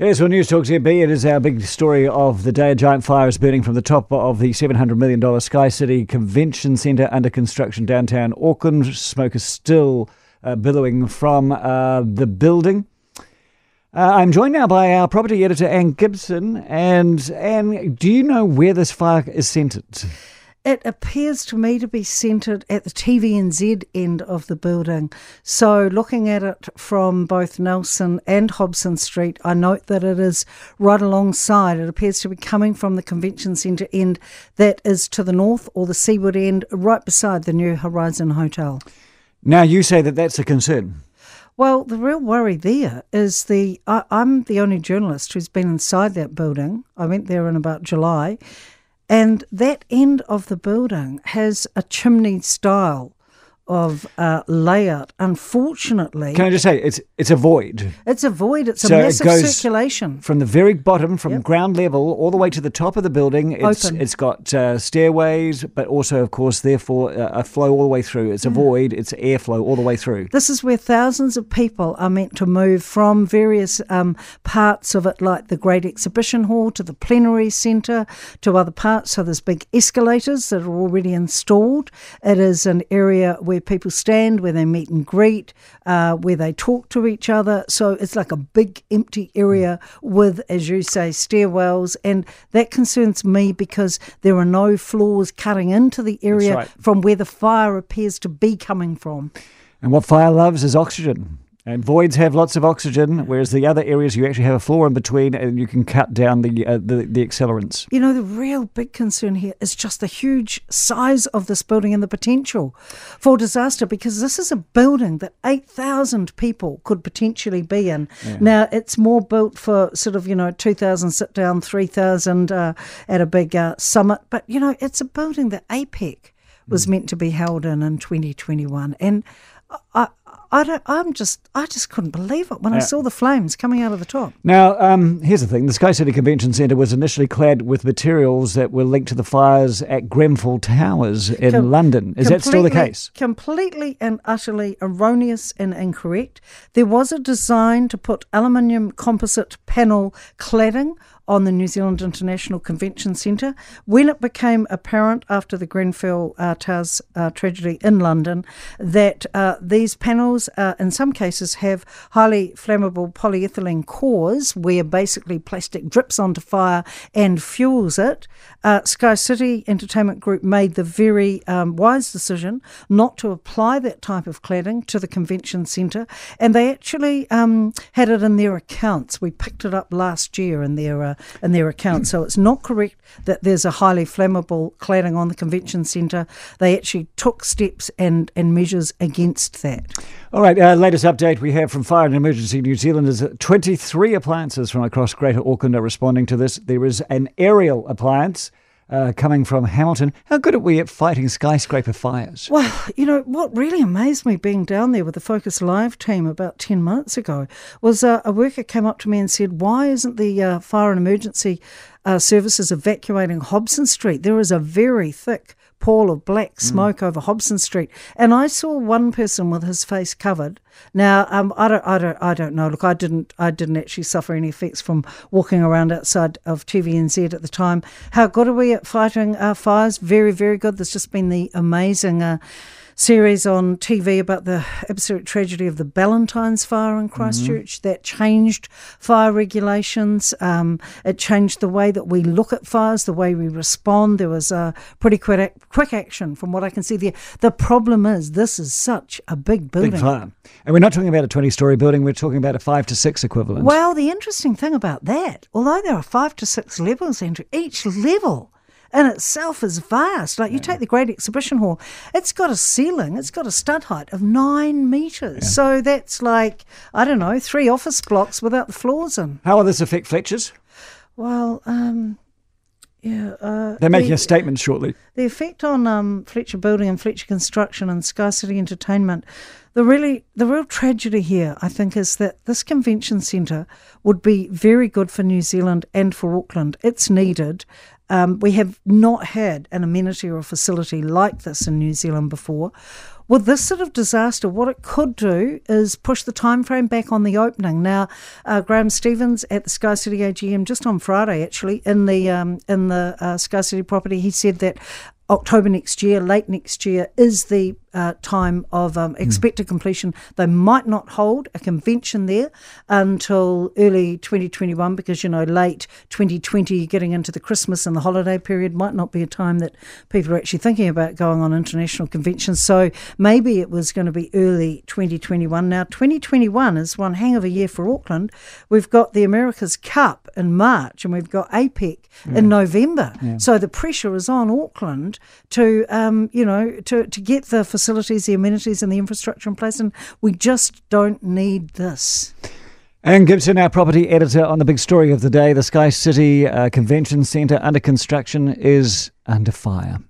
Yes, well, News Talk ZB. It is our big story of the day. A giant fire is burning from the top of the $700 million Sky City Convention Centre under construction downtown Auckland. Smoke is still uh, billowing from uh, the building. Uh, I'm joined now by our property editor, Anne Gibson. And Anne, do you know where this fire is centred? It appears to me to be centred at the TVNZ end of the building. So, looking at it from both Nelson and Hobson Street, I note that it is right alongside. It appears to be coming from the convention centre end that is to the north or the seaward end, right beside the New Horizon Hotel. Now, you say that that's a concern. Well, the real worry there is the I, I'm the only journalist who's been inside that building. I went there in about July, and that end of the building has a chimney style of uh, layout. Unfortunately, Can I just say it's it's a void it's a void. It's So a it massive goes circulation. from the very bottom, from Yep. ground level, all the way to the top of the building. It's Open. it's got uh, stairways, but also, of course, therefore uh, a flow all the way through. It's a void. It's airflow all the way through. This is where thousands of people are meant to move from various um, parts of it, like the Great Exhibition Hall to the Plenary Centre to other parts. So there's big escalators that are already installed. It is an area where people stand, where they meet and greet, uh, where they talk to each other. So it's like a big empty area with, as you say, stairwells. And that concerns me because there are no floors cutting into the area right. from where the fire appears to be coming from. And what fire loves is oxygen. And voids have lots of oxygen, whereas the other areas you actually have a floor in between, and you can cut down the uh, the, the accelerants. You know, the real big concern here is just the huge size of this building and the potential for disaster because this is a building that 8,000 people could potentially be in. Now, it's more built for sort of, you know, 2,000 sit down, 3,000 uh, at a big uh, summit. But, you know, it's a building that APEC was meant to be held in in 2021. And I, I don't, I'm just, I just couldn't believe it when I saw the flames coming out of the top. Now, um, here's the thing: the Sky City Convention Centre was initially clad with materials that were linked to the fires at Grenfell Towers in Com- London. Is that still the case? Completely and utterly erroneous and incorrect. There was a design to put aluminium composite panel cladding on the New Zealand International Convention Centre. When it became apparent after the Grenfell uh, Towers uh, tragedy in London that uh, these panels, uh, in some cases, have highly flammable polyethylene cores where basically plastic drips onto fire and fuels it, uh, Sky City Entertainment Group made the very um, wise decision not to apply that type of cladding to the convention centre, and they actually um, had it in their accounts. We picked it up last year in their uh, in their accounts, so it's not correct that there's a highly flammable cladding on the convention centre. They actually took steps and and measures against that. All right, uh, latest update we have from Fire and Emergency New Zealand is that 23 appliances from across Greater Auckland are responding to this. There is an aerial appliance uh, coming from Hamilton. How good are we at fighting skyscraper fires? Well, you know, what really amazed me being down there with the Focus Live team about 10 months ago was uh, a worker came up to me and said, Why isn't the uh, fire and emergency uh, services evacuating Hobson Street? There is a very thick pall of black smoke over Hobson Street. And I saw one person with his face covered. Now, um, I don't, I don't, I don't know. Look, I didn't, I didn't actually suffer any effects from walking around outside of TVNZ at the time. How good are we at fighting our fires? Very, very good. There's just been the amazing. Uh, series on TV about the absolute tragedy of the Ballantynes fire in Christchurch that changed fire regulations. Um, it changed the way that we look at fires, the way we respond. There was a pretty quick, ac- quick action from what I can see there. The problem is this is such a big building. Big fire. And we're not talking about a 20 story building, we're talking about a five to six equivalent. Well, the interesting thing about that, although there are five to six levels, Andrew, each level in itself is vast. Like you take the Great Exhibition Hall, it's got a ceiling, it's got a stud height of nine metres. So that's like, I don't know, three office blocks without the floors in. How will this affect Fletcher's? Well, um, yeah. Uh, They're making the- a statement shortly. the effect on um, Fletcher Building and Fletcher Construction and Sky City Entertainment, the really the real tragedy here, I think, is that this convention centre would be very good for New Zealand and for Auckland. It's needed. Um, we have not had an amenity or facility like this in New Zealand before. With this sort of disaster, what it could do is push the time frame back on the opening. Now, uh, Graeme Stevens at the Sky City AGM just on Friday, actually in the um, in the uh, Sky City property, he said that October next year, late next year, is the uh, time of um, hmm. expected completion. They might not hold a convention there until early 2021 because, you know, late 2020, getting into the Christmas and the holiday period might not be a time that people are actually thinking about going on international conventions. So maybe it was going to be early 2021. Now, 2021 is one hang of a year for Auckland. We've got the America's Cup in March and we've got APEC yeah. in November. Yeah. So the pressure is on Auckland to, um, you know, to, to get the facilities, the amenities, and the infrastructure in place. And we just don't need this. Anne Gibson, our property editor, on the big story of the day the Sky City uh, Convention Centre under construction is under fire.